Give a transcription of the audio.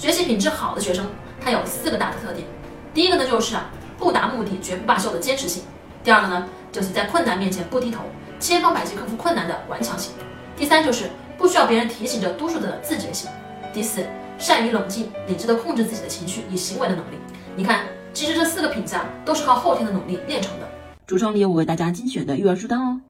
学习品质好的学生他有四个大的特点第一个呢就是啊不达目的绝不罢休的坚持性。第二个呢就是在困难面前不低头千方百计克服困难的顽强性。第三就是不需要别人提醒着督促的自觉性。第四善于冷静理智的控制自己的情绪与行为的能力。你看其实这四个品质啊都是靠后天的努力练成的。橱窗里有我为大家精选的育儿书单哦。